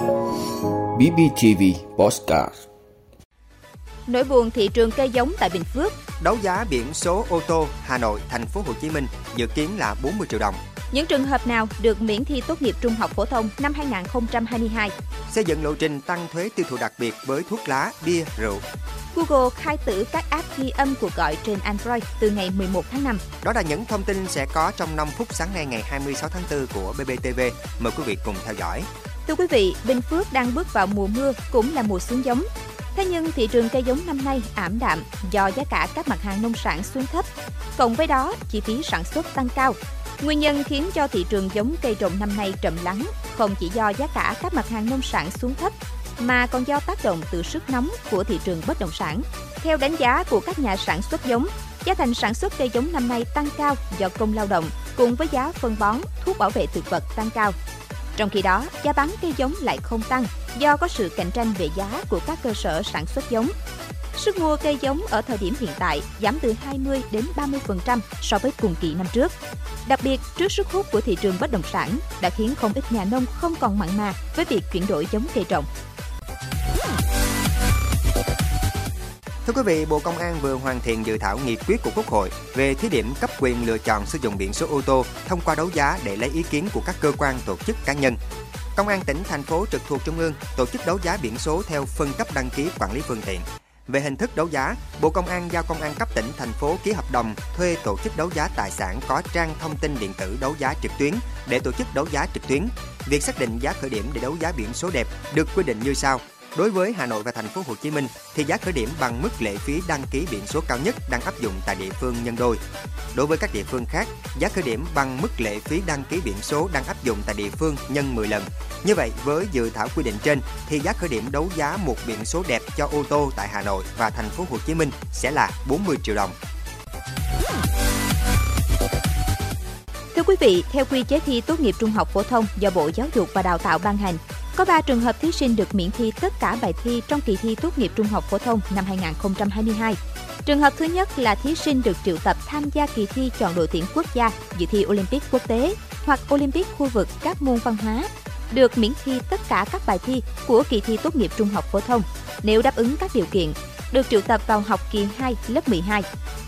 BBTV Postcard Nỗi buồn thị trường cây giống tại Bình Phước Đấu giá biển số ô tô Hà Nội, Thành phố Hồ Chí Minh dự kiến là 40 triệu đồng. Những trường hợp nào được miễn thi tốt nghiệp trung học phổ thông năm 2022? Xây dựng lộ trình tăng thuế tiêu thụ đặc biệt với thuốc lá, bia, rượu. Google khai tử các app ghi âm cuộc gọi trên Android từ ngày 11 tháng 5. Đó là những thông tin sẽ có trong 5 phút sáng nay ngày 26 tháng 4 của BBTV. Mời quý vị cùng theo dõi. Thưa quý vị, Bình Phước đang bước vào mùa mưa cũng là mùa xuống giống. Thế nhưng thị trường cây giống năm nay ảm đạm do giá cả các mặt hàng nông sản xuống thấp. Cộng với đó, chi phí sản xuất tăng cao. Nguyên nhân khiến cho thị trường giống cây trồng năm nay trầm lắng không chỉ do giá cả các mặt hàng nông sản xuống thấp mà còn do tác động từ sức nóng của thị trường bất động sản. Theo đánh giá của các nhà sản xuất giống, giá thành sản xuất cây giống năm nay tăng cao do công lao động cùng với giá phân bón, thuốc bảo vệ thực vật tăng cao. Trong khi đó, giá bán cây giống lại không tăng do có sự cạnh tranh về giá của các cơ sở sản xuất giống. Sức mua cây giống ở thời điểm hiện tại giảm từ 20 đến 30% so với cùng kỳ năm trước. Đặc biệt, trước sức hút của thị trường bất động sản đã khiến không ít nhà nông không còn mặn mà với việc chuyển đổi giống cây trồng. Thưa quý vị, Bộ Công an vừa hoàn thiện dự thảo nghị quyết của Quốc hội về thí điểm cấp quyền lựa chọn sử dụng biển số ô tô thông qua đấu giá để lấy ý kiến của các cơ quan tổ chức cá nhân. Công an tỉnh, thành phố trực thuộc Trung ương tổ chức đấu giá biển số theo phân cấp đăng ký quản lý phương tiện. Về hình thức đấu giá, Bộ Công an giao Công an cấp tỉnh, thành phố ký hợp đồng thuê tổ chức đấu giá tài sản có trang thông tin điện tử đấu giá trực tuyến để tổ chức đấu giá trực tuyến. Việc xác định giá khởi điểm để đấu giá biển số đẹp được quy định như sau. Đối với Hà Nội và thành phố Hồ Chí Minh thì giá khởi điểm bằng mức lệ phí đăng ký biển số cao nhất đang áp dụng tại địa phương nhân đôi. Đối với các địa phương khác, giá khởi điểm bằng mức lệ phí đăng ký biển số đang áp dụng tại địa phương nhân 10 lần. Như vậy, với dự thảo quy định trên thì giá khởi điểm đấu giá một biển số đẹp cho ô tô tại Hà Nội và thành phố Hồ Chí Minh sẽ là 40 triệu đồng. Thưa quý vị, theo quy chế thi tốt nghiệp trung học phổ thông do Bộ Giáo dục và Đào tạo ban hành, có 3 trường hợp thí sinh được miễn thi tất cả bài thi trong kỳ thi tốt nghiệp trung học phổ thông năm 2022. Trường hợp thứ nhất là thí sinh được triệu tập tham gia kỳ thi chọn đội tuyển quốc gia, dự thi Olympic quốc tế hoặc Olympic khu vực các môn văn hóa, được miễn thi tất cả các bài thi của kỳ thi tốt nghiệp trung học phổ thông nếu đáp ứng các điều kiện, được triệu tập vào học kỳ 2 lớp 12,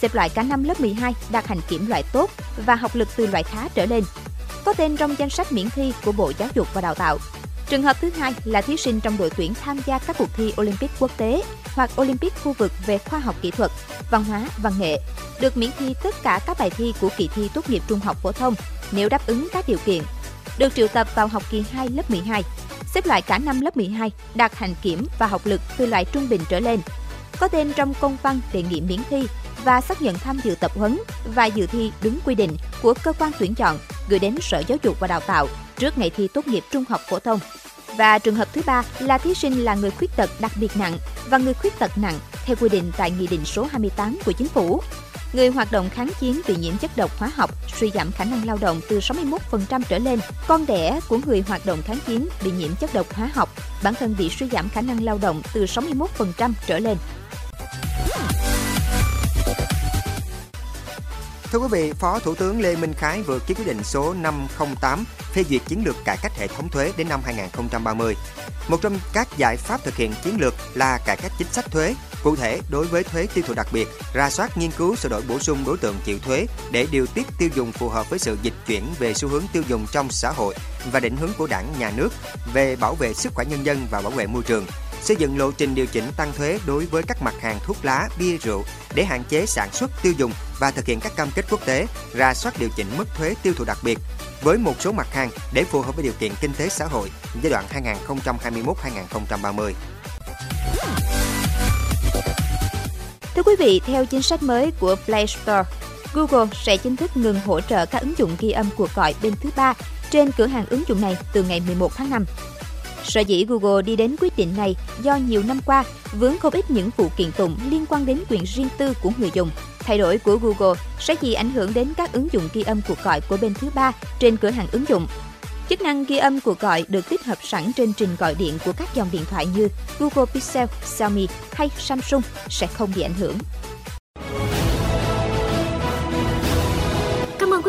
xếp loại cả năm lớp 12 đạt hành kiểm loại tốt và học lực từ loại khá trở lên. Có tên trong danh sách miễn thi của Bộ Giáo dục và Đào tạo Trường hợp thứ hai là thí sinh trong đội tuyển tham gia các cuộc thi Olympic quốc tế hoặc Olympic khu vực về khoa học kỹ thuật, văn hóa, văn nghệ, được miễn thi tất cả các bài thi của kỳ thi tốt nghiệp trung học phổ thông nếu đáp ứng các điều kiện. Được triệu tập vào học kỳ 2 lớp 12, xếp loại cả năm lớp 12, đạt hành kiểm và học lực từ loại trung bình trở lên. Có tên trong công văn đề nghị miễn thi và xác nhận tham dự tập huấn và dự thi đúng quy định của cơ quan tuyển chọn gửi đến Sở Giáo dục và Đào tạo trước ngày thi tốt nghiệp trung học phổ thông. Và trường hợp thứ ba là thí sinh là người khuyết tật đặc biệt nặng và người khuyết tật nặng theo quy định tại Nghị định số 28 của Chính phủ. Người hoạt động kháng chiến bị nhiễm chất độc hóa học, suy giảm khả năng lao động từ 61% trở lên, con đẻ của người hoạt động kháng chiến bị nhiễm chất độc hóa học, bản thân bị suy giảm khả năng lao động từ 61% trở lên. Thưa quý vị, Phó Thủ tướng Lê Minh Khái vừa ký quyết định số 508 phê duyệt chiến lược cải cách hệ thống thuế đến năm 2030. Một trong các giải pháp thực hiện chiến lược là cải cách chính sách thuế, cụ thể đối với thuế tiêu thụ đặc biệt, ra soát nghiên cứu sửa đổi bổ sung đối tượng chịu thuế để điều tiết tiêu dùng phù hợp với sự dịch chuyển về xu hướng tiêu dùng trong xã hội và định hướng của Đảng, Nhà nước về bảo vệ sức khỏe nhân dân và bảo vệ môi trường xây dựng lộ trình điều chỉnh tăng thuế đối với các mặt hàng thuốc lá, bia rượu để hạn chế sản xuất tiêu dùng và thực hiện các cam kết quốc tế, ra soát điều chỉnh mức thuế tiêu thụ đặc biệt với một số mặt hàng để phù hợp với điều kiện kinh tế xã hội giai đoạn 2021-2030. Thưa quý vị, theo chính sách mới của Play Store, Google sẽ chính thức ngừng hỗ trợ các ứng dụng ghi âm cuộc gọi bên thứ ba trên cửa hàng ứng dụng này từ ngày 11 tháng 5. Sở dĩ Google đi đến quyết định này do nhiều năm qua vướng không ít những vụ kiện tụng liên quan đến quyền riêng tư của người dùng. Thay đổi của Google sẽ chỉ ảnh hưởng đến các ứng dụng ghi âm cuộc gọi của bên thứ ba trên cửa hàng ứng dụng. Chức năng ghi âm cuộc gọi được tích hợp sẵn trên trình gọi điện của các dòng điện thoại như Google Pixel, Xiaomi hay Samsung sẽ không bị ảnh hưởng.